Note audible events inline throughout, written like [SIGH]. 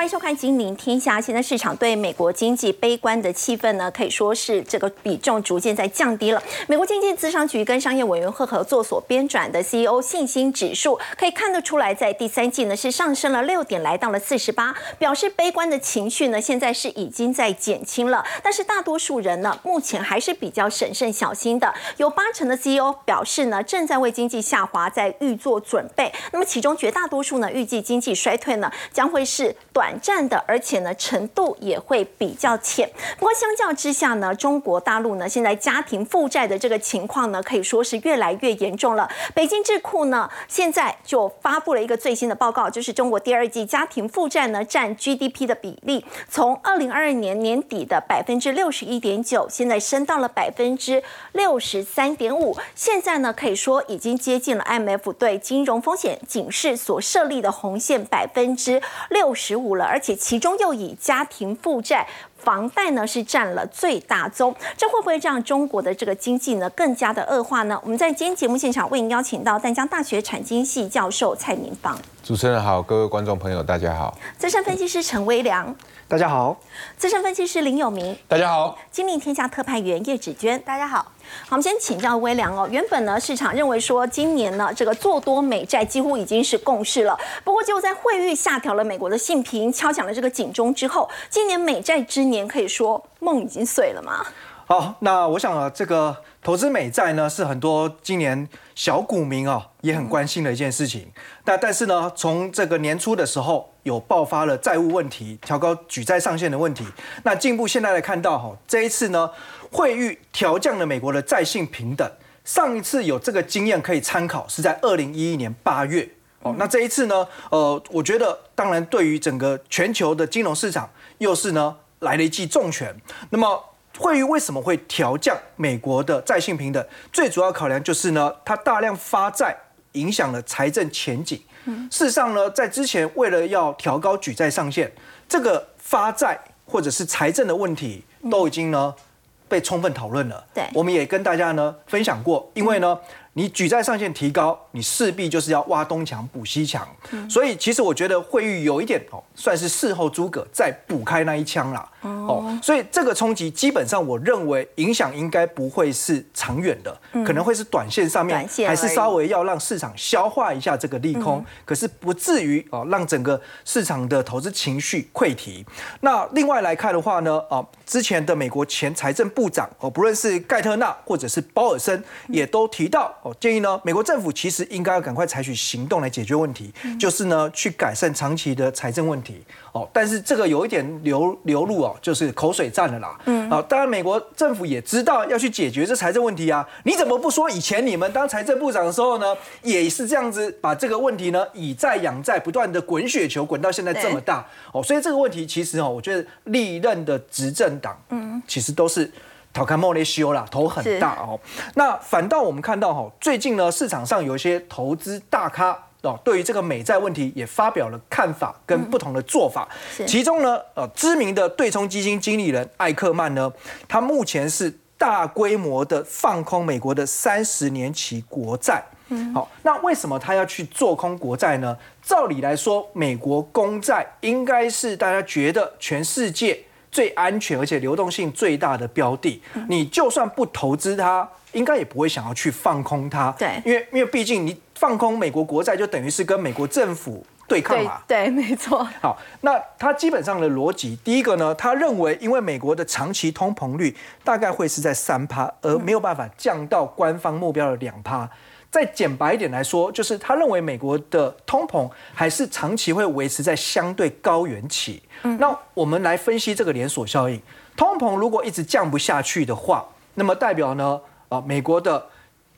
欢迎收看《金陵天下》。现在市场对美国经济悲观的气氛呢，可以说是这个比重逐渐在降低了。美国经济咨商局跟商业委员会合作所编转的 CEO 信心指数，可以看得出来，在第三季呢是上升了六点，来到了四十八，表示悲观的情绪呢现在是已经在减轻了。但是大多数人呢，目前还是比较审慎小心的。有八成的 CEO 表示呢，正在为经济下滑在预做准备。那么其中绝大多数呢，预计经济衰退呢将会是短。短暂的，而且呢，程度也会比较浅。不过相较之下呢，中国大陆呢，现在家庭负债的这个情况呢，可以说是越来越严重了。北京智库呢，现在就发布了一个最新的报告，就是中国第二季家庭负债呢，占 GDP 的比例，从二零二二年年底的百分之六十一点九，现在升到了百分之六十三点五。现在呢，可以说已经接近了 MF 对金融风险警示所设立的红线百分之六十五。而且其中又以家庭负债、房贷呢是占了最大宗，这会不会让中国的这个经济呢更加的恶化呢？我们在今天节目现场为您邀请到淡江大学产经系教授蔡明芳。主持人好，各位观众朋友大家好。资深分析师陈威良，大家好。资深分析师林有明，大家好。金陵天下特派员叶芷娟，大家好。好，我们先请教微良哦。原本呢，市场认为说今年呢，这个做多美债几乎已经是共识了。不过，就在惠誉下调了美国的信评，敲响了这个警钟之后，今年美债之年可以说梦已经碎了吗？好，那我想啊，这个投资美债呢，是很多今年小股民啊也很关心的一件事情。那但是呢，从这个年初的时候，有爆发了债务问题，调高举债上限的问题。那进一步现在来看到哈，这一次呢。惠誉调降了美国的债信平等，上一次有这个经验可以参考是在二零一一年八月哦。那这一次呢，呃，我觉得当然对于整个全球的金融市场又是呢来了一记重拳。那么惠誉为什么会调降美国的债信平等？最主要考量就是呢，它大量发债影响了财政前景。事实上呢，在之前为了要调高举债上限，这个发债或者是财政的问题都已经呢。被充分讨论了，对，我们也跟大家呢分享过，因为呢，你举债上限提高，你势必就是要挖东墙补西墙，所以其实我觉得会议有一点哦，算是事后诸葛再补开那一枪啦。哦，所以这个冲击基本上我认为影响应该不会是长远的，可能会是短线上面，还是稍微要让市场消化一下这个利空，可是不至于哦让整个市场的投资情绪溃堤。那另外来看的话呢，啊，之前的美国前财政部长哦，不论是盖特纳或者是鲍尔森，也都提到哦，建议呢美国政府其实应该要赶快采取行动来解决问题，就是呢去改善长期的财政问题。哦，但是这个有一点流流入哦，就是口水战了啦。嗯，啊，当然美国政府也知道要去解决这财政问题啊。你怎么不说以前你们当财政部长的时候呢，也是这样子把这个问题呢以债养债，不断的滚雪球滚到现在这么大哦。所以这个问题其实哦，我觉得历任的执政党嗯，其实都是讨看莫雷修啦，头很大哦。那反倒我们看到哈，最近呢市场上有一些投资大咖。哦，对于这个美债问题也发表了看法跟不同的做法。其中呢，呃，知名的对冲基金经理人艾克曼呢，他目前是大规模的放空美国的三十年期国债。嗯，好，那为什么他要去做空国债呢？照理来说，美国公债应该是大家觉得全世界最安全而且流动性最大的标的。你就算不投资它，应该也不会想要去放空它。对，因为因为毕竟你。放空美国国债就等于是跟美国政府对抗嘛？对，没错。好，那他基本上的逻辑，第一个呢，他认为因为美国的长期通膨率大概会是在三趴，而没有办法降到官方目标的两趴。再简白一点来说，就是他认为美国的通膨还是长期会维持在相对高原期。那我们来分析这个连锁效应，通膨如果一直降不下去的话，那么代表呢，啊，美国的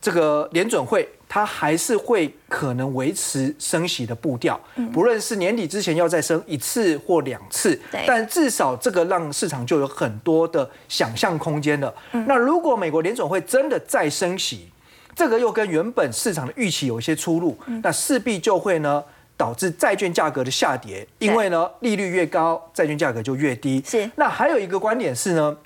这个联准会。它还是会可能维持升息的步调，不论是年底之前要再升一次或两次，但至少这个让市场就有很多的想象空间了。那如果美国联准会真的再升息，这个又跟原本市场的预期有一些出入，那势必就会呢导致债券价格的下跌，因为呢利率越高，债券价格就越低。是。那还有一个观点是呢，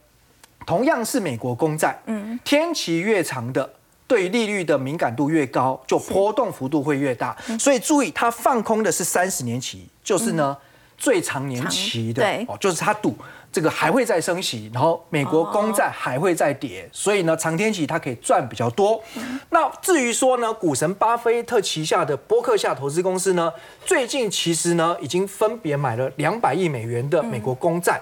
同样是美国公债，嗯，天期越长的。对利率的敏感度越高，就波动幅度会越大。所以注意，它放空的是三十年期，就是呢最长年期的哦，就是它赌这个还会再升息，然后美国公债还会再跌，所以呢长天期它可以赚比较多。那至于说呢，股神巴菲特旗下的波克夏投资公司呢，最近其实呢已经分别买了两百亿美元的美国公债，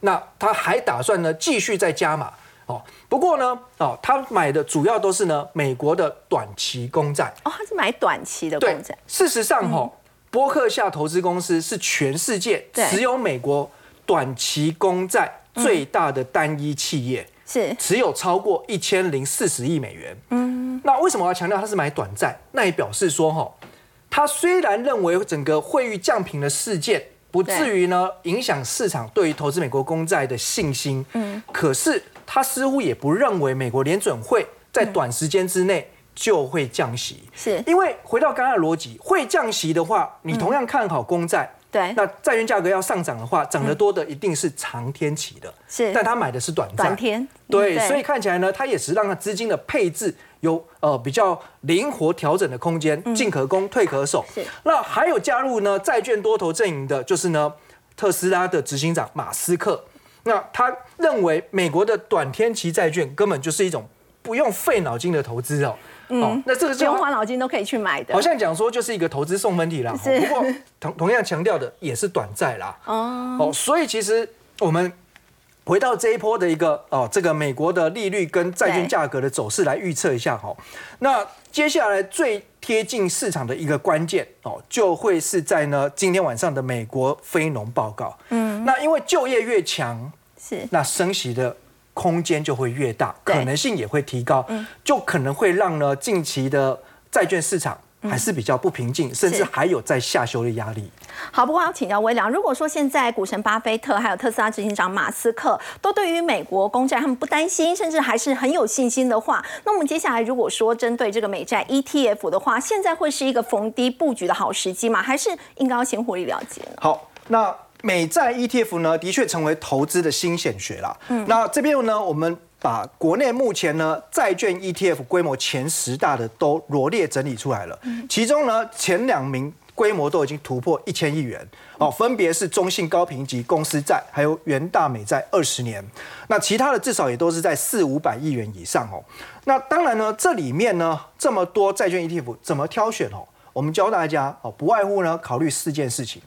那他还打算呢继续再加码。哦，不过呢，哦，他买的主要都是呢美国的短期公债。哦，他是买短期的公债，，事实上哈、波克夏投资公司是全世界对持有美国短期公债最大的单一企业，是。持有超过一千零四十亿美元。嗯，那为什么我要强调它是买短债？那也表示说哈，他虽然认为整个汇率降频的事件。不至于呢影响市场对于投资美国公债的信心，嗯，可是他似乎也不认为美国联准会在短时间之内就会降息，是，因为回到刚刚的逻辑，会降息的话，你同样看好公债，对，那债券价格要上涨的话，涨得多的一定是长天期的，是。但他买的是短债，短天，对，嗯所以看起来呢，它也是让它资金的配置有呃比较灵活调整的空间，进可攻，退可守。是。那还有加入呢债券多头阵营的，就是呢特斯拉的执行长马斯克。那他认为美国的短天期债券根本就是一种不用费脑筋的投资哦。哦，那这个是不用花脑筋都可以去买的好。像讲说就是一个投资送分题啦，是不过同同样强调的也是短债啦。哦，哦，所以其实我们回到这一波的一个哦，这个美国的利率跟债券价格的走势来预测一下哈。那接下来最贴近市场的一个关键哦，就会是在呢今天晚上的美国非农报告。嗯，那因为就业越强，是那升息的空间就会越大，可能性也会提高，就可能会让呢近期的债券市场还是比较不平静，甚至是还有在下修的压力。好，不过要请教微良，如果说现在股神巴菲特还有特斯拉执行长马斯克都对于美国公债他们不担心，甚至还是很有信心的话，那我们接下来如果说针对这个美债 ETF 的话，现在会是一个逢低布局的好时机吗？还是应该要先获利了结呢？好，那美债 ETF 呢，的确成为投资的新显学啦。嗯，那这边呢，我们把国内目前呢债券 ETF 规模前十大的都罗列整理出来了，其中呢前两名。规模都已经突破一千亿元哦，分别是中信高评级公司债，还有元大美债二十年。那其他的至少也都是在四五百亿元以上哦。那当然呢，这里面呢这么多债券 ETF 怎么挑选哦？我们教大家哦，不外乎呢考虑四件事情。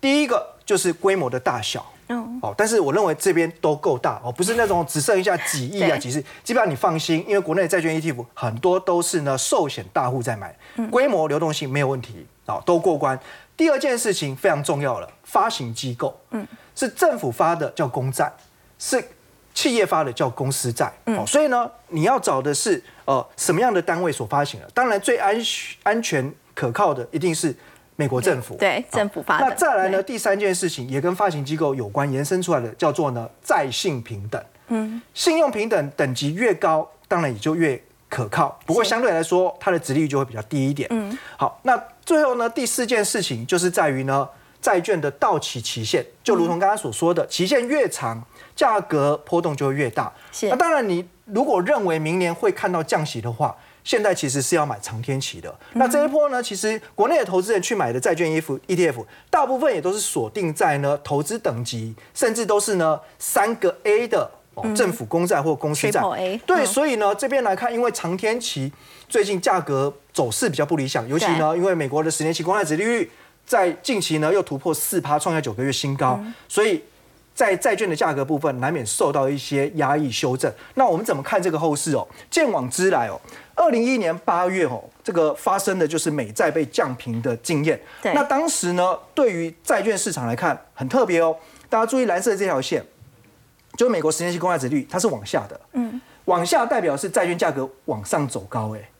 第一个就是规模的大小。嗯，哦，但是我认为这边都够大哦，不是那种只剩下几亿啊、对。几十，基本上你放心，因为国内的债券 ETF 很多都是呢寿险大户在买，规模流动性没有问题，哦，都过关。第二件事情非常重要了，发行机构，嗯，是政府发的叫公债，是企业发的叫公司债，哦，所以呢，你要找的是呃什么样的单位所发行的？当然最安安全可靠的一定是美国政府，对，政府发的。那再来呢？第三件事情也跟发行机构有关，延伸出来的叫做呢债信平等。嗯，信用平等等级越高，当然也就越可靠。不过相对来说，它的值利率就会比较低一点。嗯，好，那最后呢，第四件事情就是在于呢债券的到期期限，就如同刚刚所说的，期限越长，价格波动就会越大。是那当然，你如果认为明年会看到降息的话，现在其实是要买长天期的。那这一波呢，其实国内的投资人去买的债券 ETF ETF，大部分也都是锁定在呢投资等级，甚至都是呢三个 A 的。哦政府公债或公司债。对，嗯。所以呢，这边来看，因为长天期最近价格走势比较不理想，尤其呢，因为美国的十年期公债殖利率在近期呢又突破四趴，创下九个月新高，所以在债券的价格部分难免受到一些压抑修正。那我们怎么看这个后市哦？见往知来哦，二零一一年八月哦，这个发生的就是美债被降平的经验。对那当时呢，对于债券市场来看很特别哦，大家注意蓝色这条线，就是美国十年期公债殖利率，它是往下的，嗯，往下代表是债券价格往上走高，哎，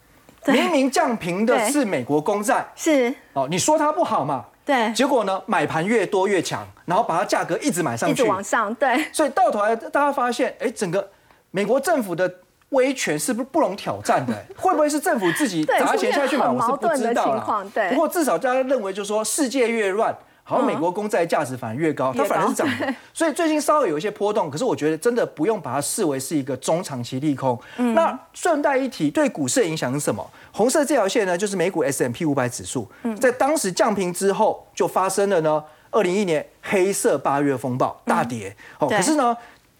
对明明降平的是美国公债是，哦，你说它不好嘛？对，结果呢，买盘越多越强，然后把它价格一直买上去一直，往上，对，所以到头来大家发现，哎，整个美国政府的威权是不是不容挑战的？[LAUGHS] 会不会是政府自己砸钱下去买？我是不知道啦情况对不过至少大家认为，就是说世界越乱。好像美国公债价值反而越高，它反而是涨的，[LAUGHS] 所以最近稍微有一些波动，可是我觉得真的不用把它视为是一个中长期利空。那顺带一提，对股市的影响是什么？红色这条线呢，就是美股 S M P 五百指数，在当时降平之后，就发生了呢，二零一年黑色八月风暴大跌。哦，可是呢，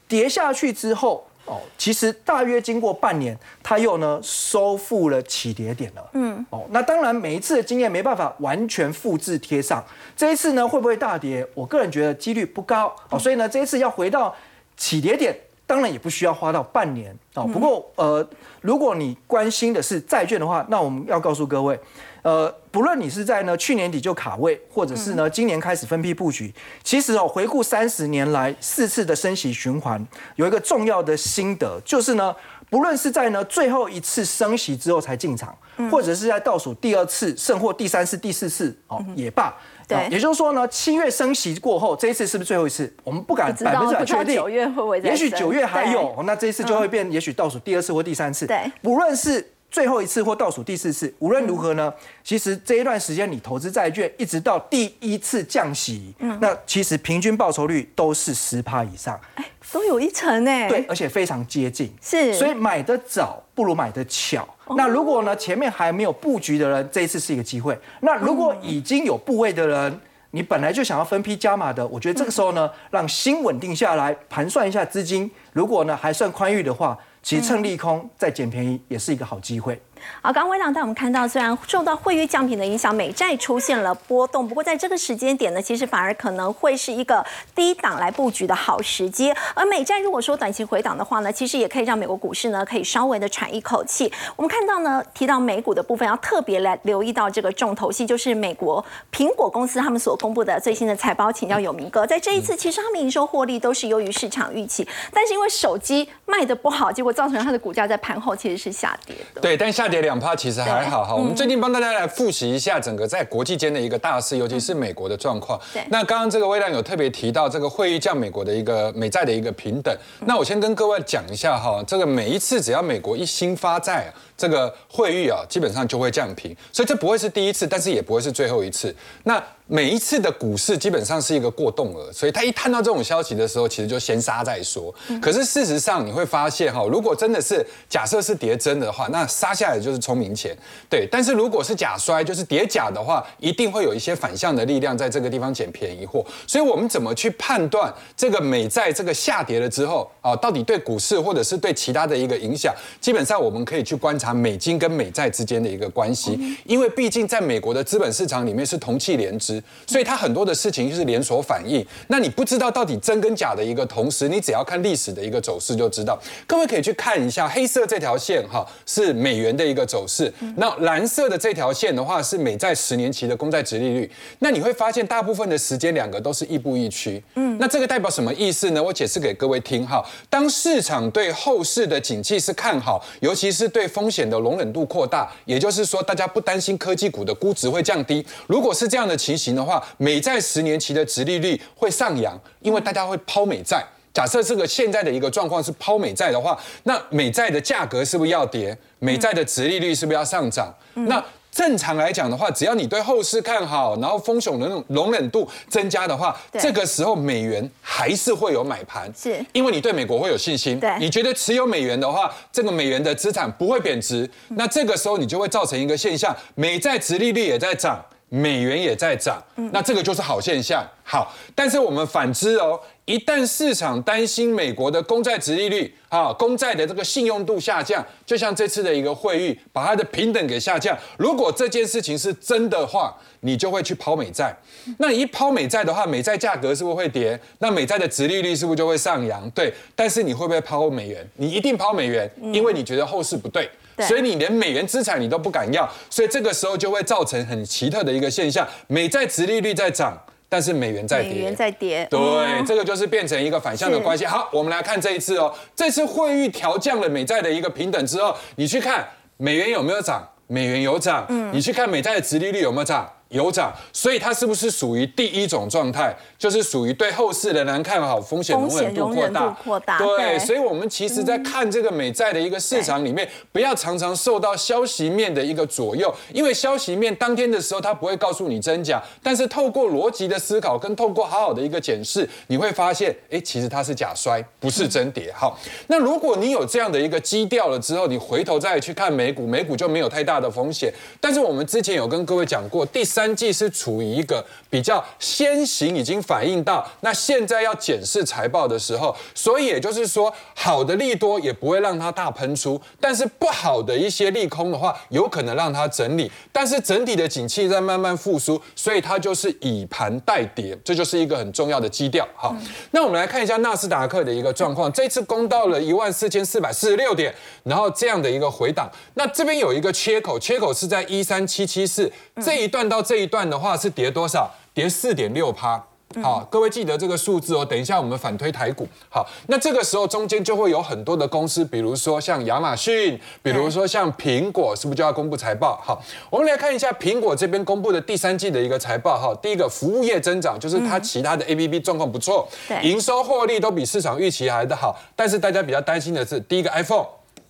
跌下去之后哦，其实大约经过半年，它又呢收复了起跌点了。嗯，哦，那当然每一次的经验没办法完全复制贴上，这一次呢会不会大跌？我个人觉得几率不高。哦，所以呢这一次要回到起跌点，当然也不需要花到半年。哦。不过呃，如果你关心的是债券的话，那我们要告诉各位。呃，不论你是在呢去年底就卡位，或者是呢今年开始分批布局，其实哦回顾三十年来四次的升息循环，有一个重要的心得，就是呢，不论是在呢最后一次升息之后才进场，或者是在倒数第二次，甚或第三次、第四次哦也罢，对，也就是说呢，七月升息过后，这一次是不是最后一次？我们不敢百分之百确定。九月会不会？也许九月还有，那这一次就会变，也许倒数第二次或第三次。对，不论是。最后一次或倒数第四次，无论如何呢？其实这一段时间你投资债券，一直到第一次降息，那其实平均报酬率都是十趴以上，哎，都有一成哎，对，而且非常接近，是，所以买的早不如买的巧。那如果呢前面还没有布局的人，这一次是一个机会。那如果已经有部位的人，你本来就想要分批加码的，我觉得这个时候呢，让心稳定下来，盘算一下资金，如果呢还算宽裕的话。其实趁利空再捡便宜也是一个好机会。好，刚微亮带我们看到，虽然受到汇率降频的影响，美债出现了波动，不过在这个时间点呢，其实反而可能会是一个低档来布局的好时机。而美债如果说短期回档的话呢，其实也可以让美国股市呢可以稍微的喘一口气。我们看到呢，提到美股的部分，要特别来留意到这个重头戏，就是美国苹果公司他们所公布的最新的财报，请教有明哥，在这一次其实他们营收获利都是优于市场预期，但是因为手机卖的不好，结果造成它的股价在盘后其实是下跌的。对，但下跌两趴其实还好哈。我们最近帮大家来复习一下整个在国际间的一个大事，尤其是美国的状况。对。那刚刚这个微量有特别提到这个会议降美国的一个美债的一个平等。那我先跟各位讲一下哈，这个每一次只要美国一新发债，这个会议啊基本上就会降平，所以这不会是第一次，但是也不会是最后一次。那每一次的股市基本上是一个过动额，所以他一看到这种消息的时候，其实就先杀再说。可是事实上你会发现哈，如果真的是假设是跌真的话，那杀下来就是聪明钱。对，但是如果是假摔，就是跌假的话，一定会有一些反向的力量在这个地方捡便宜货。所以我们怎么去判断这个美债这个下跌了之后啊，到底对股市或者是对其他的一个影响？基本上我们可以去观察美金跟美债之间的一个关系，因为毕竟在美国的资本市场里面是同气连枝。所以它很多的事情就是连锁反应。那你不知道到底真跟假的一个同时，你只要看历史的一个走势就知道。各位可以去看一下黑色这条线哈，是美元的一个走势。那蓝色的这条线的话是美债十年期的公债值利率。那你会发现大部分的时间两个都是亦步亦趋。嗯，那这个代表什么意思呢？我解释给各位听哈。当市场对后市的景气是看好，尤其是对风险的容忍度扩大，也就是说大家不担心科技股的估值会降低。如果是这样的情形的话，美债十年期的殖利率会上扬，因为大家会抛美债。假设这个现在的一个状况是抛美债的话，那美债的价格是不是要跌？美债的殖利率是不是要上涨？那正常来讲的话，只要你对后市看好，然后风险的容忍度增加的话，这个时候美元还是会有买盘，是因为你对美国会有信心。对，你觉得持有美元的话，这个美元的资产不会贬值，那这个时候你就会造成一个现象，美债殖利率也在涨。美元也在涨，那这个就是好现象。好，但是我们反之哦，一旦市场担心美国的公债值利率啊，公债的这个信用度下降，就像这次的一个会议，把它的平等给下降。如果这件事情是真的话，你就会去抛美债。那你一抛美债的话，美债价格是不是会跌？那美债的值利率是不是就会上扬？对，但是你会不会抛美元？你一定抛美元，因为你觉得后市不对。所以你连美元资产你都不敢要，所以这个时候就会造成很奇特的一个现象：美债殖利率在涨，但是美元在跌。美元在跌。对，这个就是变成一个反向的关系。好，我们来看这一次哦，这次会议调降了美债的一个平等之后，你去看美元有没有涨？美元有涨。嗯。你去看美债的殖利率有没有涨？有涨，所以它是不是属于第一种状态？就是属于对后市仍然看好，风险容忍度扩大。扩大。对，所以我们其实在看这个美债的一个市场里面，不要常常受到消息面的一个左右，因为消息面当天的时候它不会告诉你真假，但是透过逻辑的思考跟透过好好的一个检视，你会发现，哎，其实它是假摔，不是真跌。好，那如果你有这样的一个基调了之后，你回头再去看美股，美股就没有太大的风险。但是我们之前有跟各位讲过，第三。三季是处于一个比较先行已经反映到，那现在要检视财报的时候，所以也就是说，好的利多也不会让它大喷出，但是不好的一些利空的话，有可能让它整理，但是整体的景气在慢慢复苏，所以它就是以盘带跌，这就是一个很重要的基调。好，那我们来看一下纳斯达克的一个状况，这次攻到了一万四千四百四十六点，然后这样的一个回档，那这边有一个缺口，缺口是在一三七七四这一段到这一段的话是跌多少？跌四点六趴。好，各位记得这个数字哦。等一下我们反推台股。好，那这个时候中间就会有很多的公司，比如说像亚马逊，比如说像苹果，是不是就要公布财报？好，我们来看一下苹果这边公布的第三季的一个财报。哈，第一个服务业增长，就是它其他的 A P P 状况不错，营收获利都比市场预期还的好。但是大家比较担心的是，第一个 iPhone，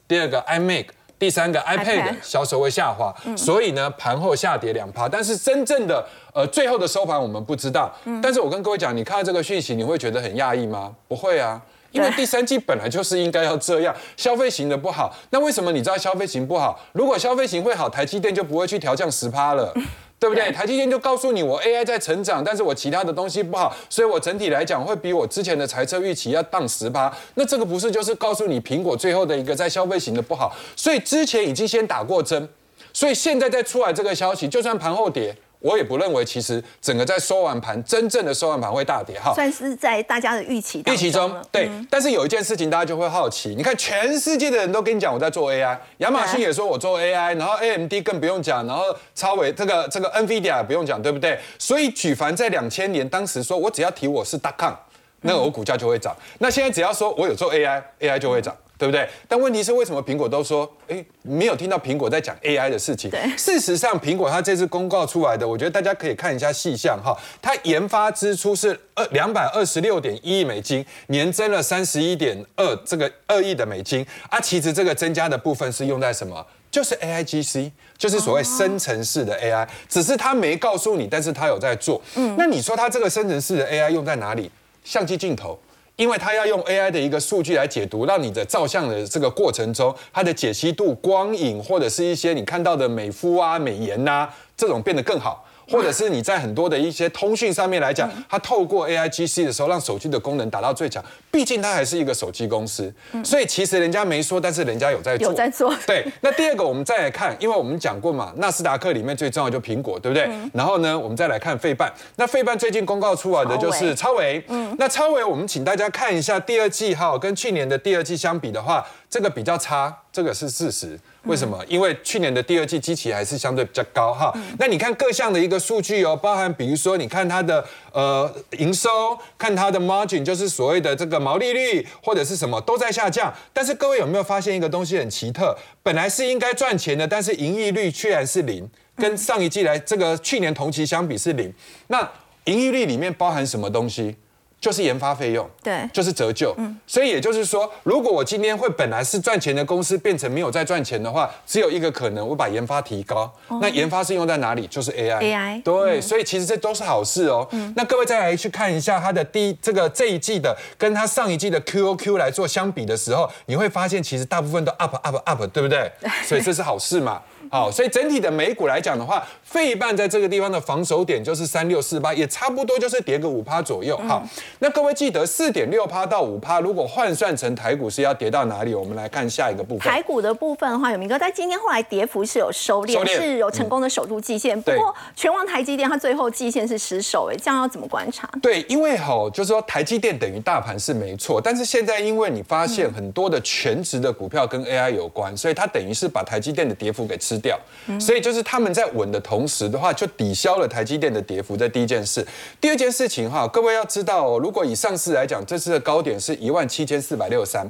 第二个 iMac。第三个 iPad 销售会下滑，所以呢盘后下跌两趴，但是真正的呃最后的收盘我们不知道。但是我跟各位讲，你看到这个讯息，你会觉得很讶异吗？不会啊，因为第三季本来就是应该要这样，消费型的不好。那为什么你知道消费型不好？如果消费型会好，台积电就不会去调降十趴了。[LAUGHS] 对不对？台积电就告诉你，我 AI 在成长，但是我其他的东西不好，所以我整体来讲会比我之前的财测预期要荡十趴。那这个不是就是告诉你苹果最后的一个在消费型的不好，所以之前已经先打过针，所以现在再出来这个消息，就算盘后跌。我也不认为，其实整个在收完盘，真正的收完盘会大跌哈，算是在大家的预期预期中，对。但是有一件事情大家就会好奇，你看全世界的人都跟你讲我在做 AI，亚马逊也说我做 AI，然后 AMD 更不用讲，然后超伟这个这个 NVIDIA 也不用讲，对不对？所以举凡在两千年当时说我只要提我是大康，那我股价就会涨。那现在只要说我有做 AI，AI 就会涨。对不对？但问题是为什么苹果都说，哎，没有听到苹果在讲 AI 的事情？对，事实上，苹果它这次公告出来的，我觉得大家可以看一下细项哈。它研发支出是二两百二十六点一亿美金，年增了三十一点二这个二亿的美金。啊，其实这个增加的部分是用在什么？就是 AIGC，就是所谓生成式的 AI，只是它没告诉你，但是它有在做。嗯，那你说它这个生成式的 AI 用在哪里？相机镜头。因为它要用 AI 的一个数据来解读，让你的照相的这个过程中，它的解析度、光影或者是一些你看到的美肤啊、美颜呐，这种变得更好。或者是你在很多的一些通讯上面来讲，它透过 AIGC 的时候，让手机的功能达到最强。毕竟它还是一个手机公司，所以其实人家没说，但是人家有在做。有在做。对。那第二个，我们再来看，因为我们讲过嘛，纳斯达克里面最重要就苹果，对不对？然后呢，我们再来看费半。那费半最近公告出来的就是超维。嗯。那超维，我们请大家看一下第二季哈，跟去年的第二季相比的话，这个比较差，这个是事实。为什么？因为去年的第二季基期还是相对比较高哈。那你看各项的一个数据哦，包含比如说你看它的呃营收，看它的 margin，就是所谓的这个毛利率或者是什么都在下降。但是各位有没有发现一个东西很奇特？本来是应该赚钱的，但是盈利率居然是零，跟上一季来这个去年同期相比是零。那盈利率里面包含什么东西？就是研发费用，对，就是折旧。嗯，所以也就是说，如果我今天会本来是赚钱的公司变成没有再赚钱的话，只有一个可能，我把研发提高。那研发是用在哪里？就是 AI。AI。对，所以其实这都是好事哦。嗯。那各位再来去看一下它的第这个这一季的，跟它上一季的 QOQ 来做相比的时候，你会发现其实大部分都 up up up，对不对？所以这是好事嘛。好，所以整体的美股来讲的话，费半在这个地方的防守点就是三六四八，也差不多就是跌个五趴左右。好，那各位记得四点六趴到五趴，如果换算成台股是要跌到哪里？我们来看下一个部分。台股的部分的话，有明哥在今天后来跌幅是有收敛，是有成功的守住季线。不过全网台积电它最后季线是失守，哎，这样要怎么观察？对，因为哈，就是说台积电等于大盘是没错，但是现在因为你发现很多的全职的股票跟 AI 有关，所以它等于是把台积电的跌幅给吃。掉，所以就是他们在稳的同时的话，就抵消了台积电的跌幅。这第一件事，第二件事情哈，各位要知道哦，如果以上市来讲，这次的高点是一万七千四百六十三。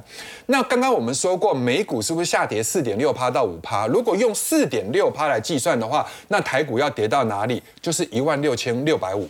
那刚刚我们说过，美股是不是下跌四点六趴到五趴？如果用四点六趴来计算的话，那台股要跌到哪里？就是一万六千六百五，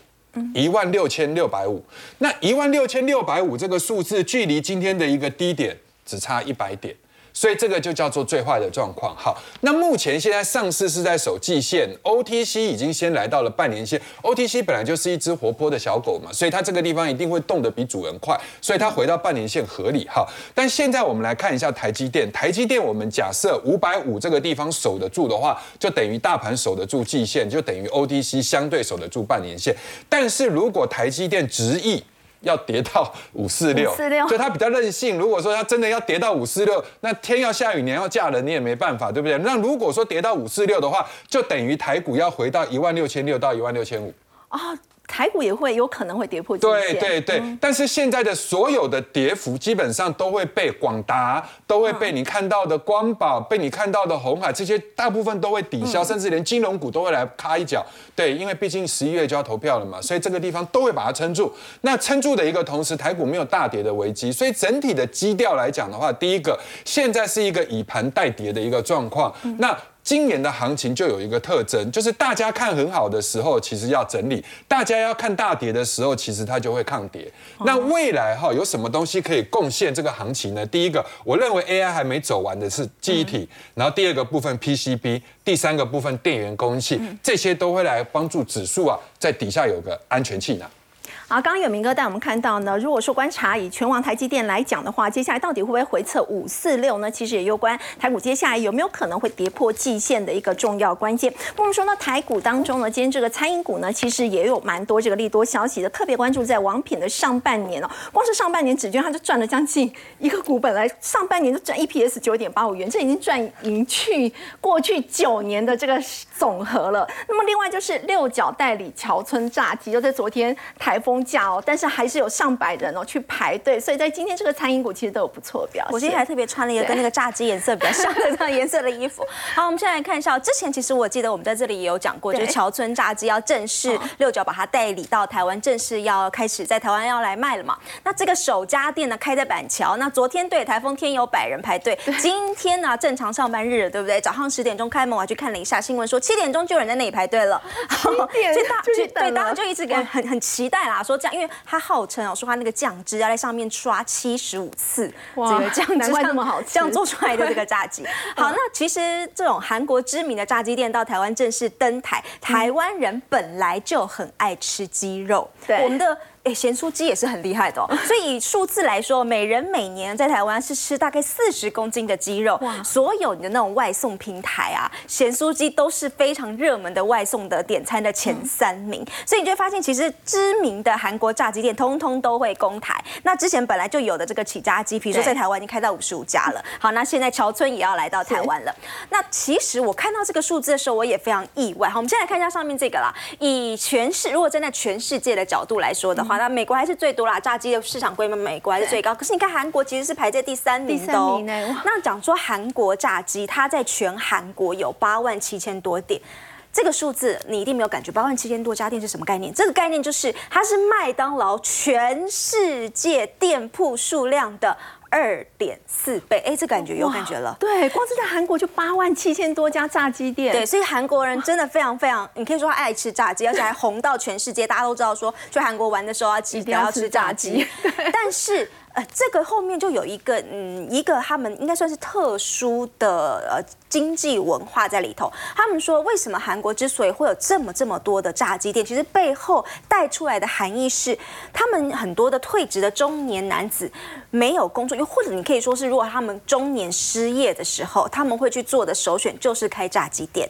一万六千六百五。那一万六千六百五这个数字，距离今天的一个低点只差一百点。所以这个就叫做最坏的状况。好，那目前现在上市是在守季线，OTC 已经先来到了半年线。OTC 本来就是一只活泼的小狗嘛，所以它这个地方一定会动得比主人快，所以它回到半年线合理哈。但现在我们来看一下台积电，台积电我们假设五百五这个地方守得住的话，就等于大盘守得住季线，就等于 OTC 相对守得住半年线。但是如果台积电执意要跌到五四六，所以它比较任性。如果说它真的要跌到五四六，那天要下雨，年要嫁人，你也没办法，对不对？那如果说跌到五四六的话，就等于台股要回到一万六千六到一万六千五。啊。台股也会有可能会跌破对对对，但是现在的所有的跌幅基本上都会被广达，都会被你看到的光宝，被你看到的红海这些大部分都会抵消，甚至连金融股都会来卡一脚。对，因为毕竟十一月就要投票了嘛，所以这个地方都会把它撑住。那撑住的一个同时，台股没有大跌的危机，所以整体的基调来讲的话，第一个现在是一个以盘带跌的一个状况。那今年的行情就有一个特征，就是大家看很好的时候，其实要整理；大家要看大跌的时候，其实它就会抗跌。那未来哈有什么东西可以贡献这个行情呢？第一个，我认为 AI 还没走完的是记忆体，然后第二个部分 PCB，第三个部分电源供应器，这些都会来帮助指数啊在底下有个安全气囊。好，刚刚有明哥带我们看到呢，如果说观察以全网台积电来讲的话，接下来到底会不会回测五四六呢？其实也有关台股接下来有没有可能会跌破季线的一个重要关键。我们说呢，台股当中呢，今天这个餐饮股呢，其实也有蛮多这个利多消息的，特别关注在王品的上半年哦，光是上半年指券它就赚了将近一个股本来，上半年就赚 EPS 九点八五元，这已经赚赢去过去九年的这个总和了。那么另外就是六角代理桥村炸鸡，就在昨天台风。价哦，但是还是有上百人哦去排队，所以在今天这个餐饮股其实都有不错的表现。我今天还特别穿了一个跟那个炸鸡颜色比较像的这样颜色的衣服。好，我们现在来看一下，之前其实我记得我们在这里也有讲过，就是桥村炸鸡要正式六角把它代理到台湾，正式要开始在台湾要来卖了嘛。那这个首家店呢开在板桥，那昨天对台风天有百人排队，今天呢正常上班日对不对？早上十点钟开门，我还去看了一下新闻，说七点钟就有人在那里排队了。七点，[LAUGHS] 就对，大家就一直给很很期待啦，说酱，因为它号称哦，说它那个酱汁要在上面刷七十五次，这个酱汁这么好吃，这样做出来的这个炸鸡。[LAUGHS] 好，那其实这种韩国知名的炸鸡店到台湾正式登台，台湾人本来就很爱吃鸡肉，对我们的。哎，咸酥鸡也是很厉害的哦。所以以数字来说，每人每年在台湾是吃大概四十公斤的鸡肉。所有你的那种外送平台啊，咸酥鸡都是非常热门的外送的点餐的前三名。所以你就会发现，其实知名的韩国炸鸡店通通都会攻台。那之前本来就有的这个起家鸡，比如说在台湾已经开到五十五家了。好，那现在乔村也要来到台湾了。那其实我看到这个数字的时候，我也非常意外。好，我们先来看一下上面这个啦。以全世如果站在全世界的角度来说的话。那美国还是最多啦，炸鸡的市场规模，美国还是最高。可是你看韩国其实是排在第三名的哦。那讲说韩国炸鸡，它在全韩国有八万七千多店，这个数字你一定没有感觉。八万七千多家店是什么概念？这个概念就是它是麦当劳全世界店铺数量的。二点四倍，哎，这感觉有感觉了。对，光是在韩国就八万七千多家炸鸡店。对，所以韩国人真的非常非常，你可以说他爱吃炸鸡，而且还红到全世界，大家都知道说去韩国玩的时候要记得要吃炸鸡。但是。呃，这个后面就有一个，嗯，一个他们应该算是特殊的呃经济文化在里头。他们说，为什么韩国之所以会有这么这么多的炸鸡店，其实背后带出来的含义是，他们很多的退职的中年男子没有工作，又或者你可以说是，如果他们中年失业的时候，他们会去做的首选就是开炸鸡店。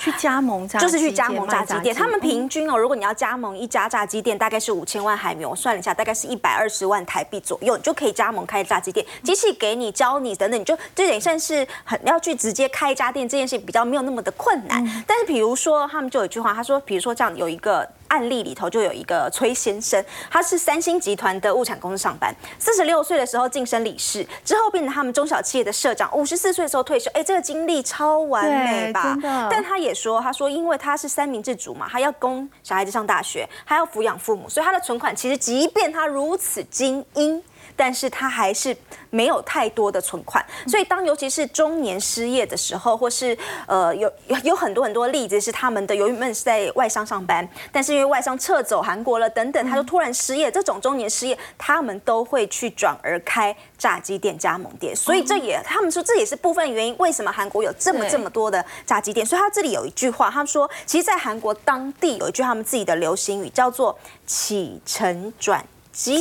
去加盟炸就是去加盟炸鸡店，他们平均哦，如果你要加盟一家炸鸡店，大概是五千万海元，我算了一下，大概是一百二十万台币左右，你就可以加盟开炸鸡店，机器给你教你等等，你就这点算是很要去直接开一家店这件事情比较没有那么的困难。但是比如说他们就有一句话，他说，比如说这样有一个。案例里头就有一个崔先生，他是三星集团的物产公司上班，四十六岁的时候晋升理事，之后变成他们中小企业的社长，五十四岁的时候退休。哎，这个经历超完美吧？但他也也说，他说因为他是三明治族嘛，他要供小孩子上大学，他要抚养父母，所以他的存款其实即便他如此精英。但是他还是没有太多的存款。所以当尤其是中年失业的时候，或是呃有有有很多很多例子是他们的由于们是在外商上班，但是因为外商撤走韩国了等等，他就突然失业。这种中年失业，他们都会去转而开炸鸡店、加盟店。所以这也他们说这也是部分原因，为什么韩国有这么这么多的炸鸡店？所以他这里有一句话，他说，其实，在韩国当地有一句他们自己的流行语，叫做“起承转”。机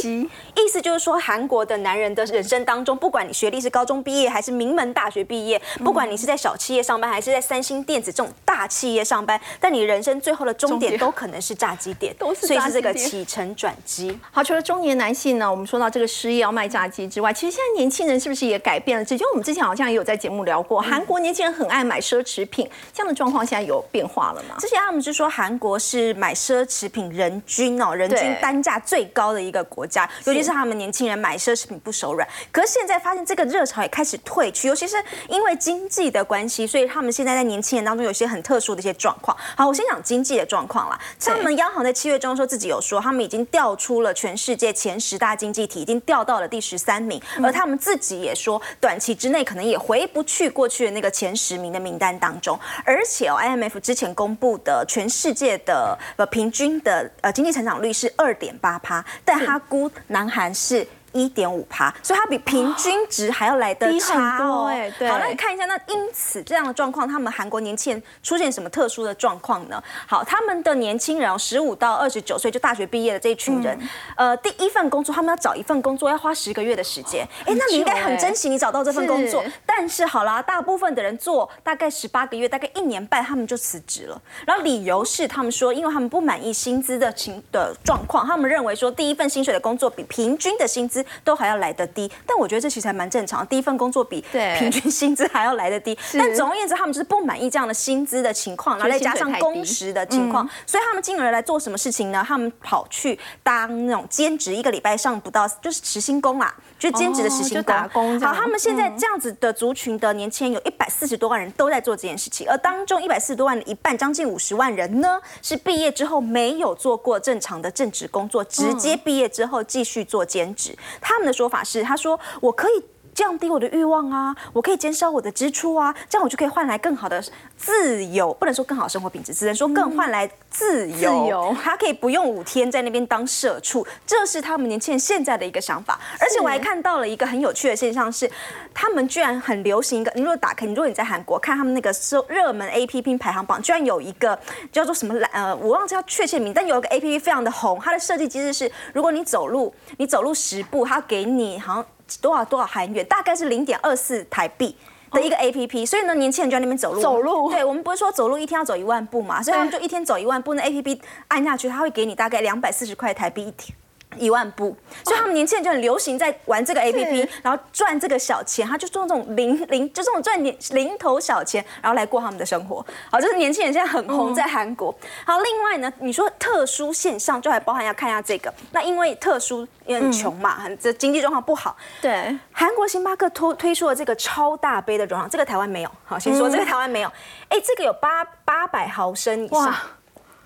意思就是说，韩国的男人的人生当中，不管你学历是高中毕业还是名门大学毕业，不管你是在小企业上班还是在三星电子这种大企业上班，但你人生最后的终点都可能是炸鸡店，都是所以是这个起承转机。好，除了中年男性呢，我们说到这个失业要卖炸鸡之外，其实现在年轻人是不是也改变了？就我们之前好像也有在节目聊过，韩国年轻人很爱买奢侈品，这样的状况现在有变化了吗？之前他们是说韩国是买奢侈品人均哦，人均单价最高的一个国家，尤其是。他们年轻人买奢侈品不手软，可是现在发现这个热潮也开始退去，尤其是因为经济的关系，所以他们现在在年轻人当中有些很特殊的一些状况。好，我先讲经济的状况啦。他们央行在七月中的时候自己有说，他们已经调出了全世界前十大经济体，已经调到了第十三名，而他们自己也说，短期之内可能也回不去过去的那个前十名的名单当中。而且，IMF 之前公布的全世界的呃平均的呃经济成长率是二点八趴，但他估南韩。韩是。一点五趴，所以它比平均值还要来得差哦。哎，对。好，那看一下，那因此这样的状况，他们韩国年轻人出现什么特殊的状况呢？好，他们的年轻人，十五到二十九岁就大学毕业的这一群人，呃，第一份工作他们要找一份工作要花十个月的时间。哎，那你应该很珍惜你找到这份工作。但是好啦，大部分的人做大概十八个月，大概一年半，他们就辞职了。然后理由是他们说，因为他们不满意薪资的情的状况，他们认为说第一份薪水的工作比平均的薪资。都还要来得低，但我觉得这其实还蛮正常。第一份工作比平均薪资还要来得低，但总而言之，他们就是不满意这样的薪资的情况，然后再加上工时的情况，所以他们进而来做什么事情呢？他们跑去当那种兼职，一个礼拜上不到就是时薪工啦，就兼职的实薪工。好，他们现在这样子的族群的年轻人有一百四十多万人都在做这件事情，而当中一百四十多万的一半，将近五十万人呢，是毕业之后没有做过正常的正职工作，直接毕业之后继续做兼职。他们的说法是，他说我可以降低我的欲望啊，我可以减少我的支出啊，这样我就可以换来更好的自由，不能说更好生活品质，只能说更换来自由。自由他可以不用五天在那边当社畜，这是他们年轻人现在的一个想法。而且我还看到了一个很有趣的现象是，他们居然很流行一个，你如果打开，你如果你在韩国看他们那个热热门 A P P 排行榜，居然有一个叫做什么来呃，我忘记叫确切名，但有一个 A P P 非常的红，它的设计机制是，如果你走路，你走路十步，它给你好像。多少多少韩元，大概是零点二四台币的一个 A P P，所以呢，年轻人就在那边走路。走路，对我们不是说走路一天要走一万步嘛，所以他们就一天走一万步，那 A P P 按下去，它会给你大概两百四十块台币一天。一万步，所以他们年轻人就很流行在玩这个 A P P，然后赚这个小钱，他就做这种零零，就这种赚零零头小钱，然后来过他们的生活。好，就是年轻人现在很红在韩国。好，另外呢，你说特殊现象，就还包含要看一下这个。那因为特殊，因为很穷嘛，很这经济状况不好。对，韩国星巴克推推出了这个超大杯的容量，这个台湾没有。好，先说这个台湾没有。哎，这个有八八百毫升以上。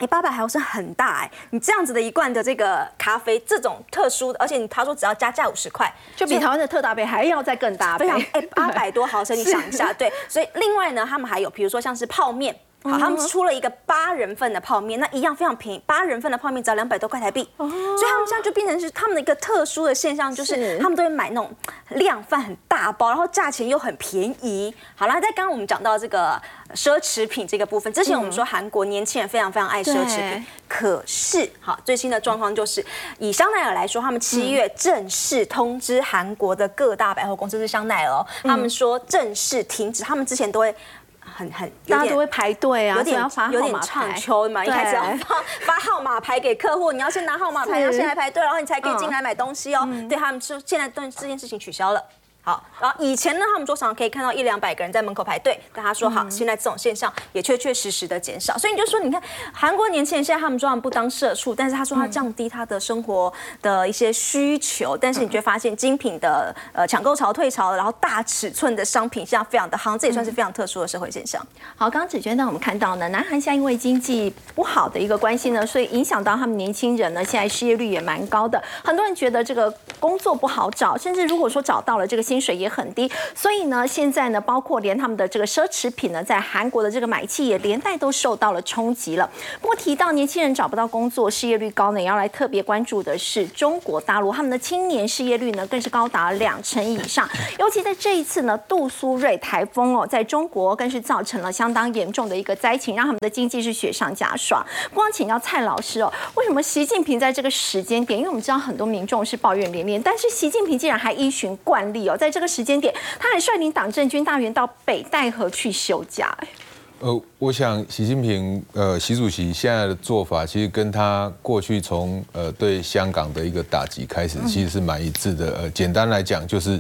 哎，八百毫升很大哎！你这样子的一罐的这个咖啡，这种特殊的，而且你他说只要加价五十块，就比台湾的特大杯还要再更大。非常哎，八百多毫升，你想一下，[LAUGHS] 对。所以另外呢，他们还有，比如说像是泡面。好，他们出了一个八人份的泡面，那一样非常便宜，八人份的泡面只要两百多块台币。哦，所以他们现在就变成是他们的一个特殊的现象，就是他们都会买那种量贩很大包，然后价钱又很便宜。好了，在刚刚我们讲到这个奢侈品这个部分，之前我们说韩国年轻人非常非常爱奢侈品，可是好最新的状况就是以香奈儿来说，他们七月正式通知韩国的各大百货公司是香奈儿，他们说正式停止，他们之前都会。很很，大家都会排队啊，有点有点唱秋嘛，一开始要发发号码牌给客户，你要先拿号码牌，要先来排队，然后你才可以进来买东西哦。对他们说，现在对这件事情取消了。好，然后以前呢，他们桌上可以看到一两百个人在门口排队，但他说好，现在这种现象也确确实实的减少。所以你就说，你看韩国年轻人现在他们桌上不当社畜，但是他说他降低他的生活的一些需求，但是你却发现精品的呃抢购潮退潮，然后大尺寸的商品现在非常的夯，这也算是非常特殊的社会现象。好，刚刚子娟呢，我们看到呢，南韩现在因为经济不好的一个关系呢，所以影响到他们年轻人呢，现在失业率也蛮高的。很多人觉得这个工作不好找，甚至如果说找到了，这个薪水也很低。所以呢，现在呢，包括连他们的这个奢侈品呢，在韩国的这个买气也连带都受到了冲击了。不过提到年轻人找不到工作，失业率高呢，也要来特别关注的是中国大陆，他们的青年失业率呢，更是高达两成以上。尤其在这一次呢，杜苏芮台风哦，在中国更是造成了相当严重的一个灾情，让他们的经济是雪上加霜。光请教蔡老师哦，为什么习近平在这个时间点？因为我们知道很多民众是抱怨连连，但是习近平竟然还依循惯例哦，在这个时间点，他还率领党政军大员到北戴河去休假。呃，我想习近平呃，习主席现在的做法，其实跟他过去从呃对香港的一个打击开始，其实是蛮一致的。呃，简单来讲就是。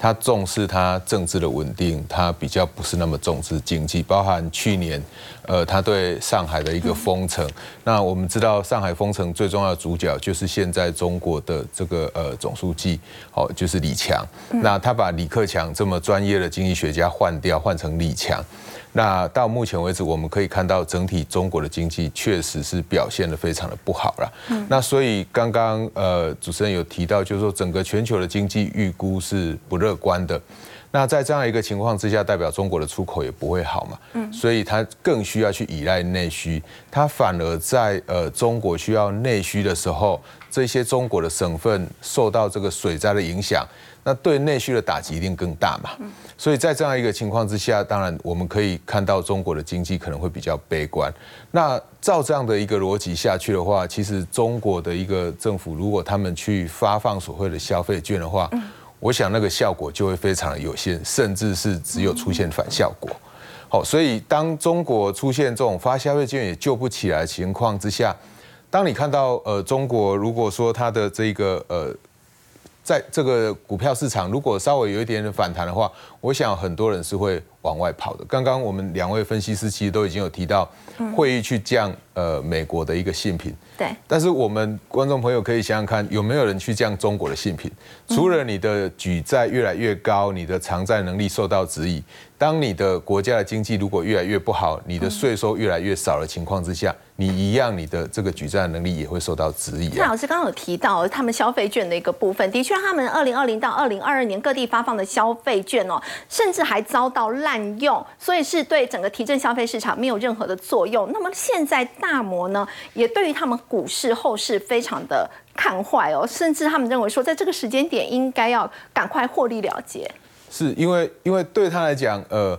他重视他政治的稳定，他比较不是那么重视经济。包含去年，呃，他对上海的一个封城。那我们知道，上海封城最重要的主角就是现在中国的这个呃总书记，哦，就是李强。那他把李克强这么专业的经济学家换掉，换成李强。那到目前为止，我们可以看到整体中国的经济确实是表现的非常的不好了。那所以刚刚呃主持人有提到，就是说整个全球的经济预估是不乐观的。那在这样一个情况之下，代表中国的出口也不会好嘛。嗯。所以它更需要去依赖内需，它反而在呃中国需要内需的时候，这些中国的省份受到这个水灾的影响。那对内需的打击一定更大嘛？所以在这样一个情况之下，当然我们可以看到中国的经济可能会比较悲观。那照这样的一个逻辑下去的话，其实中国的一个政府如果他们去发放所谓的消费券的话，我想那个效果就会非常的有限，甚至是只有出现反效果。好，所以当中国出现这种发消费券也救不起来的情况之下，当你看到呃中国如果说它的这个呃。在这个股票市场，如果稍微有一点点反弹的话，我想很多人是会往外跑的。刚刚我们两位分析师其实都已经有提到，会议去降呃美国的一个信品。对。但是我们观众朋友可以想想看，有没有人去降中国的信品？除了你的举债越来越高，你的偿债能力受到质疑。当你的国家的经济如果越来越不好，你的税收越来越少的情况之下，你一样你的这个举债能力也会受到质疑。蔡老师刚刚有提到他们消费券的一个部分，的确，他们二零二零到二零二二年各地发放的消费券哦，甚至还遭到滥用，所以是对整个提振消费市场没有任何的作用。那么现在大摩呢，也对于他们股市后市非常的看坏哦，甚至他们认为说，在这个时间点应该要赶快获利了结。是因为，因为对他来讲，呃，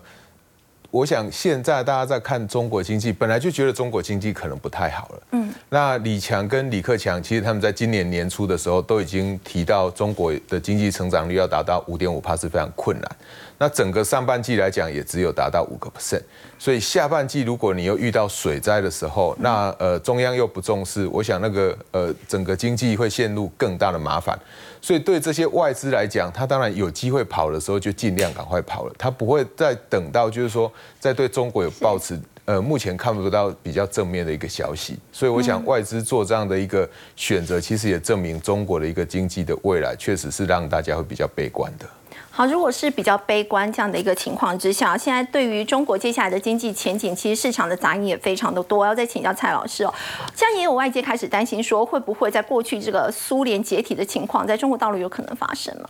我想现在大家在看中国经济，本来就觉得中国经济可能不太好了。嗯，那李强跟李克强，其实他们在今年年初的时候都已经提到，中国的经济成长率要达到五点五帕是非常困难。那整个上半季来讲，也只有达到五个 percent。所以下半季如果你又遇到水灾的时候，那呃中央又不重视，我想那个呃整个经济会陷入更大的麻烦。所以对这些外资来讲，他当然有机会跑的时候就尽量赶快跑了，他不会再等到就是说在对中国有抱持呃目前看不到比较正面的一个消息。所以我想外资做这样的一个选择，其实也证明中国的一个经济的未来确实是让大家会比较悲观的。好，如果是比较悲观这样的一个情况之下，现在对于中国接下来的经济前景，其实市场的杂音也非常的多。我要再请教蔡老师哦，现在也有外界开始担心说，会不会在过去这个苏联解体的情况，在中国大陆有可能发生吗？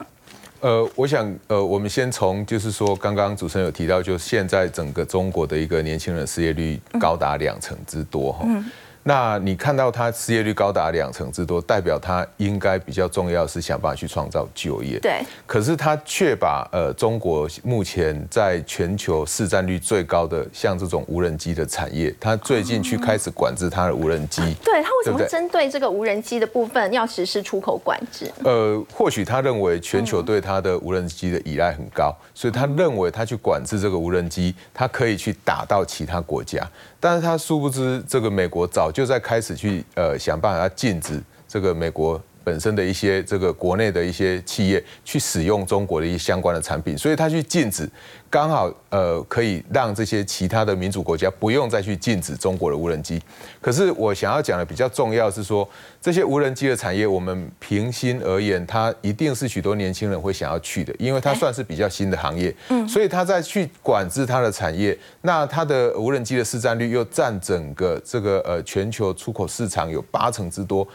呃，我想，呃，我们先从就是说，刚刚主持人有提到，就现在整个中国的一个年轻人失业率高达两成之多哈。那你看到它失业率高达两成之多，代表它应该比较重要是想办法去创造就业。对。可是它却把呃中国目前在全球市占率最高的像这种无人机的产业，它最近去开始管制它的无人机。对它为什么针对这个无人机的部分要实施出口管制？呃，或许他认为全球对它的无人机的依赖很高，所以他认为他去管制这个无人机，它可以去打到其他国家。但是他殊不知，这个美国早就在开始去呃想办法要禁止这个美国本身的一些这个国内的一些企业去使用中国的一些相关的产品，所以他去禁止，刚好呃可以让这些其他的民主国家不用再去禁止中国的无人机。可是我想要讲的比较重要是说，这些无人机的产业，我们平心而言，它一定是许多年轻人会想要去的，因为它算是比较新的行业，嗯，所以他在去管制它的产业，那它的无人机的市占率又占整个这个呃全球出口市场有八成之多。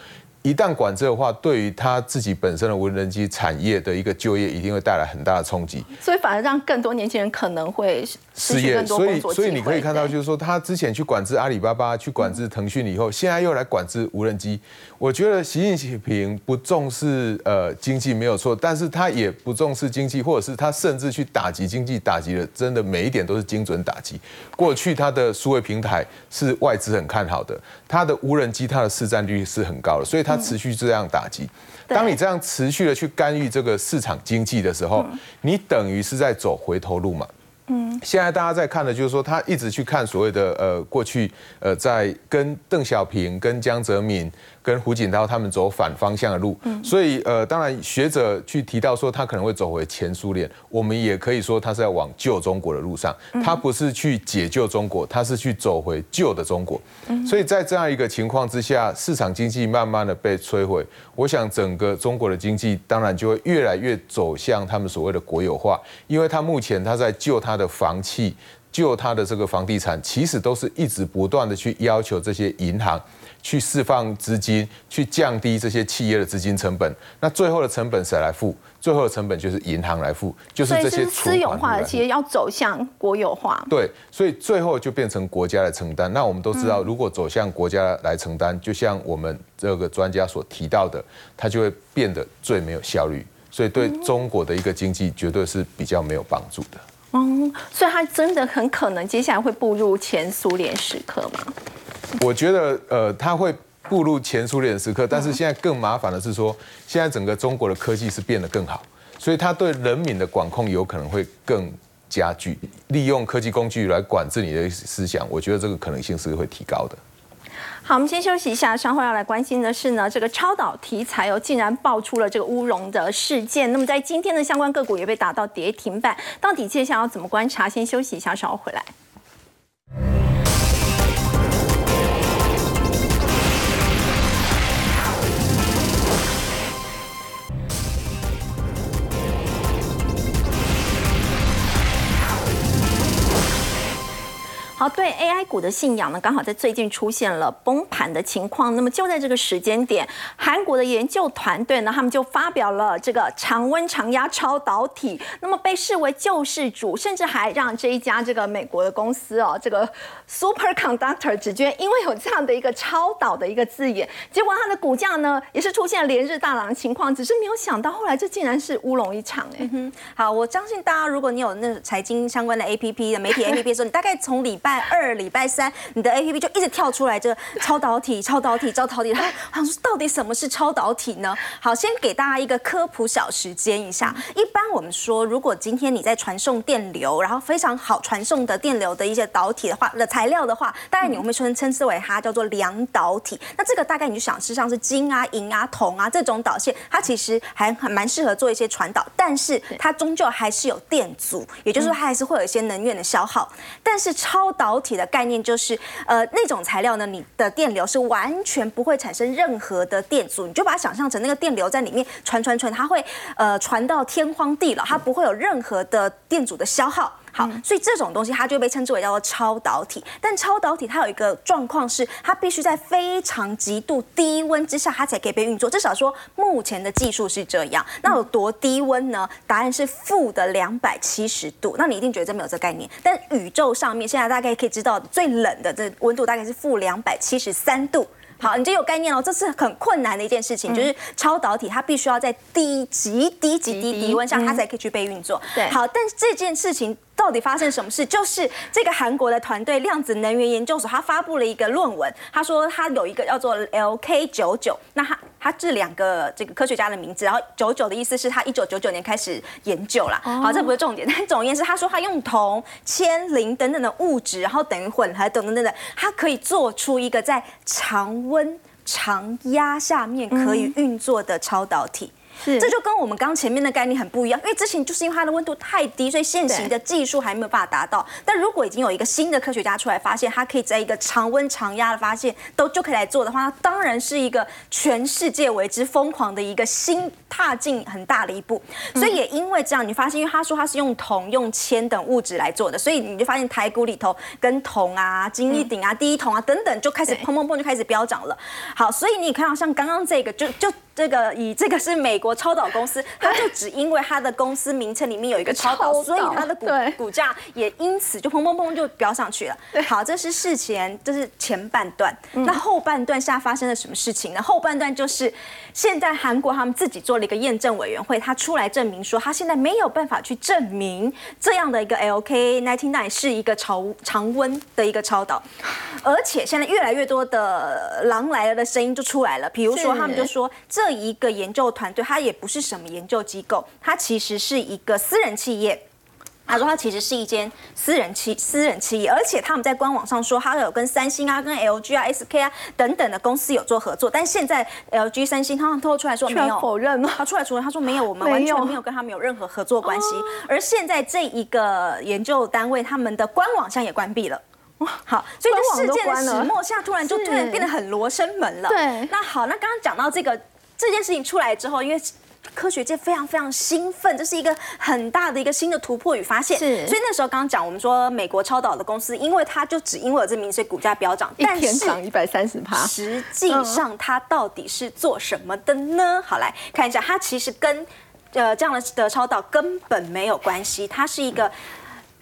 一旦管制的话，对于他自己本身的无人机产业的一个就业，一定会带来很大的冲击。所以反而让更多年轻人可能会失业。所以，所以你可以看到，就是说，他之前去管制阿里巴巴，去管制腾讯以后，现在又来管制无人机。我觉得习近平不重视呃经济没有错，但是他也不重视经济，或者是他甚至去打击经济，打击的真的每一点都是精准打击。过去他的数位平台是外资很看好的，他的无人机它的市占率是很高的，所以他。持续这样打击，当你这样持续的去干预这个市场经济的时候，你等于是在走回头路嘛？嗯，现在大家在看的就是说，他一直去看所谓的呃过去呃在跟邓小平、跟江泽民。跟胡锦涛他们走反方向的路，所以呃，当然学者去提到说他可能会走回前苏联，我们也可以说他是要往旧中国的路上，他不是去解救中国，他是去走回旧的中国。所以在这样一个情况之下，市场经济慢慢的被摧毁，我想整个中国的经济当然就会越来越走向他们所谓的国有化，因为他目前他在救他的房企，救他的这个房地产，其实都是一直不断的去要求这些银行。去释放资金，去降低这些企业的资金成本，那最后的成本谁来付？最后的成本就是银行来付，就是这些私有化的企业要走向国有化。对，所以最后就变成国家来承担。那我们都知道，如果走向国家来承担，就像我们这个专家所提到的，它就会变得最没有效率，所以对中国的一个经济绝对是比较没有帮助的。嗯，所以它真的很可能接下来会步入前苏联时刻吗？我觉得，呃，它会步入前苏联时刻，但是现在更麻烦的是说，现在整个中国的科技是变得更好，所以它对人民的管控有可能会更加剧，利用科技工具来管制你的思想，我觉得这个可能性是会提高的。好，我们先休息一下，稍后要来关心的是呢，这个超导题材哦，竟然爆出了这个乌龙的事件。那么在今天的相关个股也被打到跌停板，到底接下来要怎么观察？先休息一下，稍后回来。好，对 AI 股的信仰呢，刚好在最近出现了崩盘的情况。那么就在这个时间点，韩国的研究团队呢，他们就发表了这个常温常压超导体，那么被视为救世主，甚至还让这一家这个美国的公司哦，这个 Superconductor 只觉因为有这样的一个超导的一个字眼，结果它的股价呢也是出现连日大涨的情况，只是没有想到后来这竟然是乌龙一场哎。好，我相信大家如果你有那财经相关的 APP 的媒体 APP 的时候，你大概从礼拜二、礼拜三，你的 A P P 就一直跳出来这个超导体、超导体、超导体。他想说，到底什么是超导体呢？好，先给大家一个科普小时间一下。一般我们说，如果今天你在传送电流，然后非常好传送的电流的一些导体的话，的材料的话，大概你会称称之为它叫做良导体。那这个大概你就想，事实上是金啊、银啊、铜啊这种导线，它其实还很蛮适合做一些传导，但是它终究还是有电阻，也就是说它还是会有一些能源的消耗。但是超导体的概念就是，呃，那种材料呢，你的电流是完全不会产生任何的电阻，你就把它想象成那个电流在里面传传传，它会呃传到天荒地老，它不会有任何的电阻的消耗。好，所以这种东西它就被称之为叫做超导体。但超导体它有一个状况是，它必须在非常极度低温之下，它才可以被运作。至少说目前的技术是这样。那有多低温呢？答案是负的两百七十度。那你一定觉得这没有这概念。但宇宙上面现在大概可以知道最冷的这温度大概是负两百七十三度。好，你就有概念了。这是很困难的一件事情，就是超导体它必须要在低极低极低低温下，它才可以去被运作。对，好，但这件事情。到底发生什么事？就是这个韩国的团队量子能源研究所，他发布了一个论文。他说他有一个叫做 LK 九九，那他他这两个这个科学家的名字，然后九九的意思是他一九九九年开始研究啦。好，这不是重点，但总而言之，他说他用铜、铅、磷等等的物质，然后等于混合等等等等，它可以做出一个在常温。常压下面可以运作的超导体。是这就跟我们刚前面的概念很不一样，因为之前就是因为它的温度太低，所以现行的技术还没有办法达到。但如果已经有一个新的科学家出来发现，它可以在一个常温常压的发现都就可以来做的话，那当然是一个全世界为之疯狂的一个新踏进很大的一步。所以也因为这样，你发现，因为他说他是用铜、用铅等物质来做的，所以你就发现台股里头跟铜啊、金一鼎啊、第一铜啊等等就开始砰砰砰就开始飙涨了。好，所以你看到像刚刚这个就就。这个以这个是美国超导公司，它就只因为它的公司名称里面有一个超导，所以它的股股价也因此就砰砰砰就飙上去了。好，这是事前，这是前半段。那后半段下发生了什么事情呢？后半段就是现在韩国他们自己做了一个验证委员会，他出来证明说，他现在没有办法去证明这样的一个 LK 1 9 9是一个潮常温的一个超导，而且现在越来越多的狼来了的声音就出来了，比如说他们就说这一个研究团队，它也不是什么研究机构，它其实是一个私人企业。他说他其实是一间私人企私人企业，而且他们在官网上说，他有跟三星啊、跟 LG 啊、SK 啊等等的公司有做合作，但现在 LG、三星他们透出来说没有否认吗他出来除了他说没有，我们完全没有跟他们有任何合作关系。而现在这一个研究单位，他们的官网现在也关闭了。好，所以这事件的始末，现在突然就突然变得很罗生门了。对那好，那刚刚讲到这个这件事情出来之后，因为。科学界非常非常兴奋，这是一个很大的一个新的突破与发现。是所以那时候刚刚讲，我们说美国超导的公司，因为它就只因为有这名，所以股价飙涨。一但是天涨一百三十趴，实际上它到底是做什么的呢？好，来看一下，它其实跟呃这样的的超导根本没有关系，它是一个。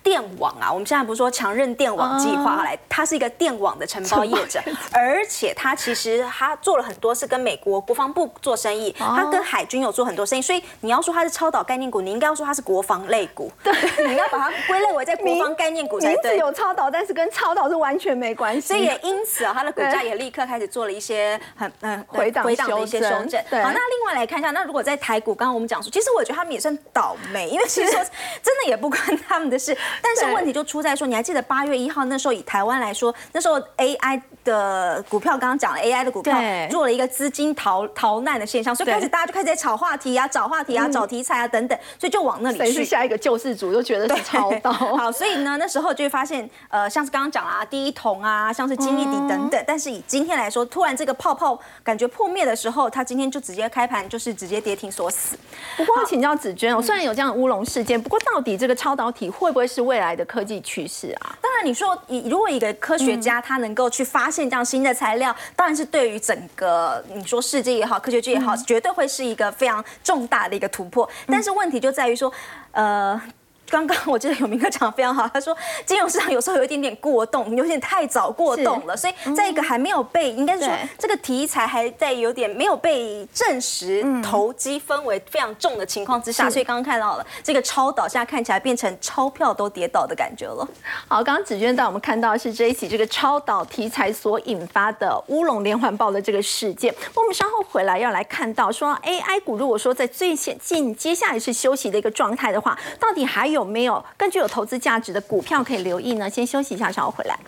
电网啊，我们现在不是说强韧电网计划，来，它是一个电网的承包业者，而且它其实它做了很多是跟美国国防部做生意，哦。它跟海军有做很多生意，所以你要说它是超导概念股，你应该要说它是国防类股，对，[LAUGHS] 你要把它归类为在国防概念股才对。有超导，但是跟超导是完全没关系。所以也因此啊，它的股价也立刻开始做了一些很嗯回档回档的一些修正。好，那另外来看一下，那如果在台股，刚刚我们讲说，其实我觉得他们也算倒霉，因为其实说 [LAUGHS] 真的也不关他们的事，但是问题就出在说，你还记得八月一号那时候以台湾来说，那时候 AI 的股票刚刚讲了 AI 的股票对做了一个资金逃逃难的现象，所以开始大家就开始在炒话题啊、找话题啊、找题材啊等等，所以就往那里去谁是。下一个救世主，就觉得是超导。[LAUGHS] 好，所以呢，那时候就会发现，呃，像是刚刚讲啦，第一桶啊，像是金一底等等。但是以今天来说，突然这个泡泡感觉破灭的时候，它今天就直接开盘，就是直接跌停锁死。不过请教子娟我，虽然有这样的乌龙事件，不过到底这个超导体会不会是未来的科技趋势啊？当然，你说以如果一个科学家他能够去发现这样新的材料，当然是对于整个你说世界也好，科学界也好，绝对会是一个非常重大的一个突破。但是问题就在于说，呃。刚刚我记得有明哥讲的非常好，[LAUGHS] 他说金融市场有时候有一点点过动，有点太早过动了，所以在一个还没有被，应该是说这个题材还在有点没有被证实投机氛围非常重的情况之下，所以刚刚看到了这个超导，现在看起来变成钞票都跌倒的感觉了。好，刚刚子娟带我们看到的是这一起这个超导题材所引发的乌龙连环爆的这个事件。我们稍后回来要来看到说 AI 股，如果说在最先近接下来是休息的一个状态的话，到底还有有没有更具有投资价值的股票可以留意呢？先休息一下，稍后回来。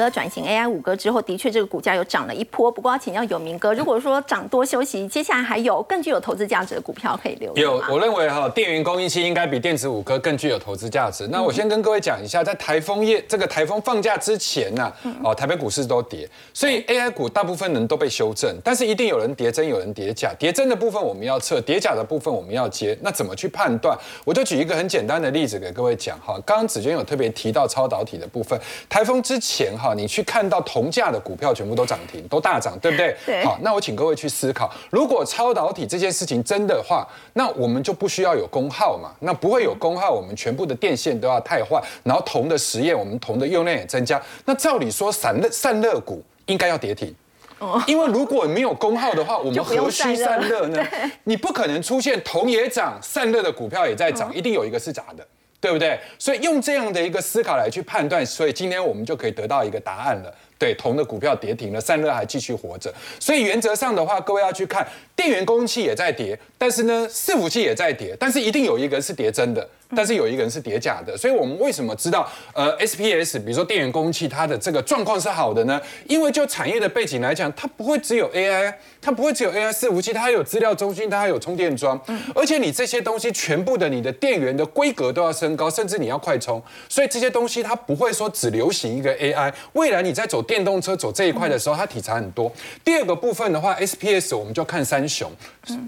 哥转型 AI 五哥之后，的确这个股价有涨了一波。不过要请教有明哥，如果说涨多休息，接下来还有更具有投资价值的股票可以留意有，我认为哈，电源供应器应该比电子五哥更具有投资价值。那我先跟各位讲一下，在台风夜这个台风放假之前呢、哦，台北股市都跌，所以 AI 股大部分人都被修正，但是一定有人跌真，有人跌假。跌真的部分我们要测，跌假的部分我们要接。那怎么去判断？我就举一个很简单的例子给各位讲哈。刚刚子娟有特别提到超导体的部分，台风之前哈，你去看到同价的股票全部都涨停，都大涨，对不对？[LAUGHS] 对好，那我请各位去思考，如果超导体这件事情真的话，那我们就不需要有功耗嘛？那不会有功耗，我们全部的电线都要汰换，然后铜的实验，我们铜的用量也增加。那照理说，散热散热股应该要跌停。因为如果没有功耗的话，[LAUGHS] 我们何须散热呢散？你不可能出现铜也涨，散热的股票也在涨，一定有一个是假的。对不对？所以用这样的一个思考来去判断，所以今天我们就可以得到一个答案了。对，铜的股票跌停了，散热还继续活着。所以原则上的话，各位要去看电源供应器也在跌，但是呢，伺服器也在跌，但是一定有一个是跌真的。但是有一个人是叠假的，所以我们为什么知道呃 SPS，比如说电源供应器它的这个状况是好的呢？因为就产业的背景来讲，它不会只有 AI，它不会只有 AI 伺服器，它还有资料中心，它还有充电桩，而且你这些东西全部的你的电源的规格都要升高，甚至你要快充，所以这些东西它不会说只流行一个 AI，未来你在走电动车走这一块的时候，它题材很多。第二个部分的话，SPS 我们就看三雄，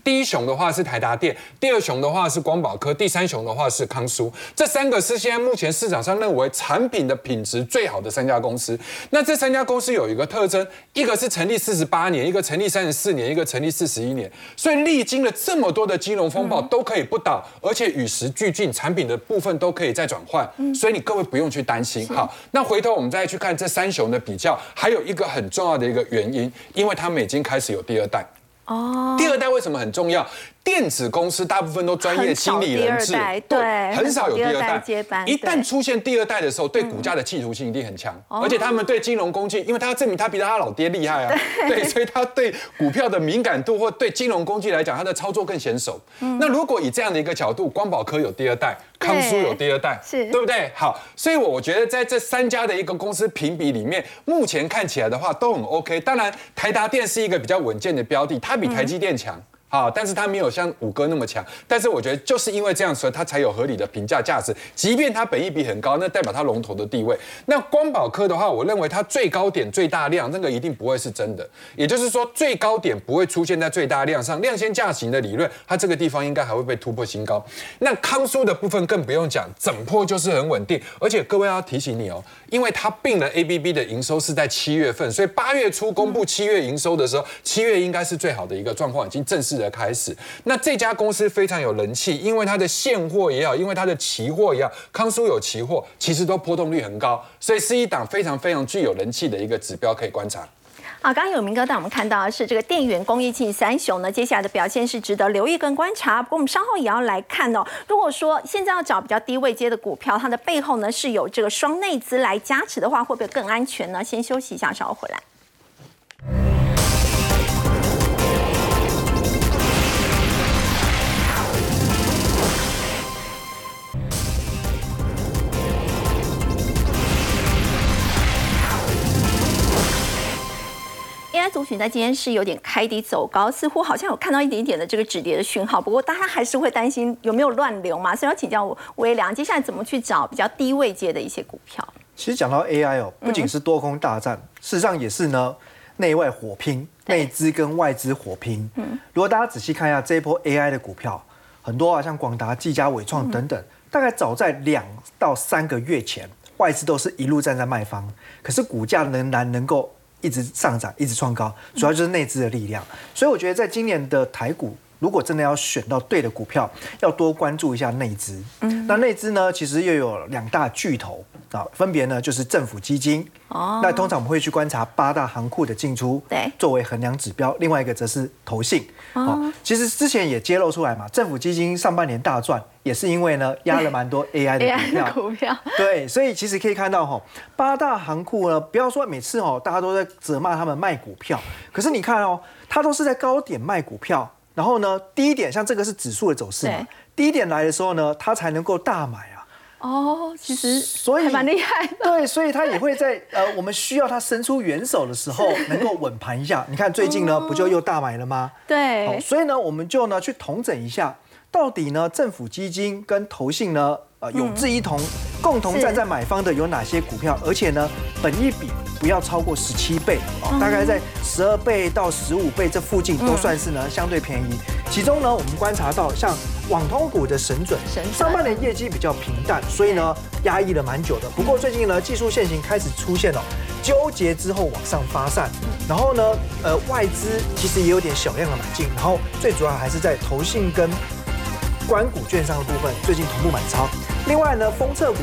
第一雄的话是台达电，第二雄的话是光宝科，第三雄的话是。康舒这三个是现在目前市场上认为产品的品质最好的三家公司。那这三家公司有一个特征，一个是成立四十八年，一个成立三十四年，一个成立四十一年。所以历经了这么多的金融风暴都可以不倒，而且与时俱进，产品的部分都可以再转换。所以你各位不用去担心。好，那回头我们再去看这三雄的比较，还有一个很重要的一个原因，因为他们已经开始有第二代。哦，第二代为什么很重要？电子公司大部分都专业经理人制，对，很少有第二代接班。一旦出现第二代的时候，对股价的企图性一定很强，而且他们对金融工具，因为他要证明他比他老爹厉害啊，[LAUGHS] 对，所以他对股票的敏感度或对金融工具来讲，他的操作更娴熟。那如果以这样的一个角度，光宝科有第二代，康舒有第二代，是对不对？好，所以我觉得在这三家的一个公司评比里面，目前看起来的话都很 OK。当然，台达电是一个比较稳健的标的，它比台积电强。好，但是它没有像五哥那么强，但是我觉得就是因为这样，所以它才有合理的评价价值。即便它本益比很高，那代表它龙头的地位。那光宝科的话，我认为它最高点最大量，那个一定不会是真的。也就是说，最高点不会出现在最大量上，量先价行的理论，它这个地方应该还会被突破新高。那康舒的部分更不用讲，整破就是很稳定。而且各位要提醒你哦，因为它并了 A B B 的营收是在七月份，所以八月初公布七月营收的时候，七月应该是最好的一个状况，已经正式。的开始，那这家公司非常有人气，因为它的现货也好，因为它的期货也好，康舒有期货，其实都波动率很高，所以是一档非常非常具有人气的一个指标可以观察。啊，刚刚有明哥带我们看到的是这个电源工艺器三雄呢，接下来的表现是值得留意跟观察。不过我们稍后也要来看哦，如果说现在要找比较低位接的股票，它的背后呢是有这个双内资来加持的话，会不会更安全呢？先休息一下，稍后回来。AI 族群在今天是有点开低走高，似乎好像有看到一点点的这个止跌的讯号。不过大家还是会担心有没有乱流嘛，所以要请教我微良，接下来怎么去找比较低位阶的一些股票？其实讲到 AI 哦，不仅是多空大战，事实上也是呢内外火拼，内资跟外资火拼。嗯，如果大家仔细看一下这一波 AI 的股票，很多啊，像广达、技嘉、伟创等等，大概早在两到三个月前，外资都是一路站在卖方，可是股价仍然能够。一直上涨，一直创高，主要就是内资的力量。所以我觉得，在今年的台股，如果真的要选到对的股票，要多关注一下内资。嗯，那内资呢，其实又有两大巨头啊，分别呢就是政府基金。哦，那通常我们会去观察八大行库的进出，对，作为衡量指标。另外一个则是投信。哦，其实之前也揭露出来嘛，政府基金上半年大赚，也是因为呢 [LAUGHS] 压了蛮多 AI 的股票。对，所以其实可以看到哈，八大行库呢，不要说每次哦，大家都在责骂他们卖股票，可是你看哦，它都是在高点卖股票，然后呢低点像这个是指数的走势嘛，低点来的时候呢，它才能够大买。哦，其实所以蛮厉害的，对，所以他也会在呃，我们需要他伸出援手的时候，[LAUGHS] 能够稳盘一下。你看最近呢，不就又大买了吗？对，所以呢，我们就呢去统整一下，到底呢政府基金跟投信呢，呃，有志一同，共同站在买方的有哪些股票？而且呢，本一比不要超过十七倍，大概在十二倍到十五倍这附近都算是呢相对便宜。其中呢，我们观察到像。网通股的神准，上半年业绩比较平淡，所以呢压抑了蛮久的。不过最近呢技术线型开始出现了纠结之后往上发散，然后呢呃外资其实也有点小量的买进，然后最主要还是在投信跟关股券商的部分最近同步满超。另外呢封测股。